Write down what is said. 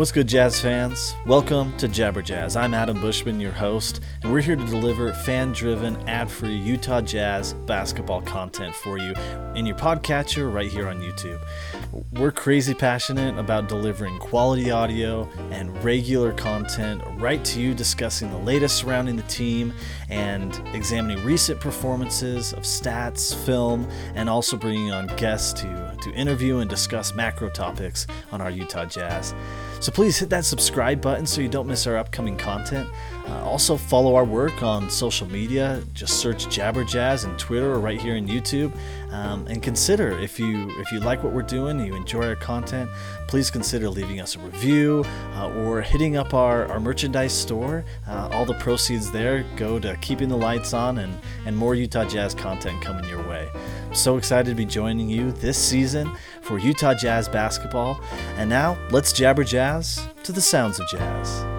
What's good, Jazz fans? Welcome to Jabber Jazz. I'm Adam Bushman, your host, and we're here to deliver fan driven, ad free Utah Jazz basketball content for you in your podcatcher right here on YouTube. We're crazy passionate about delivering quality audio and regular content right to you, discussing the latest surrounding the team and examining recent performances of stats, film, and also bringing on guests to, to interview and discuss macro topics on our Utah Jazz. So please hit that subscribe button so you don't miss our upcoming content. Uh, also follow our work on social media. Just search Jabber Jazz and Twitter or right here in YouTube. Um, and consider if you if you like what we're doing, you enjoy our content, please consider leaving us a review uh, or hitting up our, our merchandise store. Uh, all the proceeds there go to keeping the lights on and, and more Utah Jazz content coming your way. So excited to be joining you this season for Utah Jazz basketball. And now let's jabber jazz to the sounds of jazz.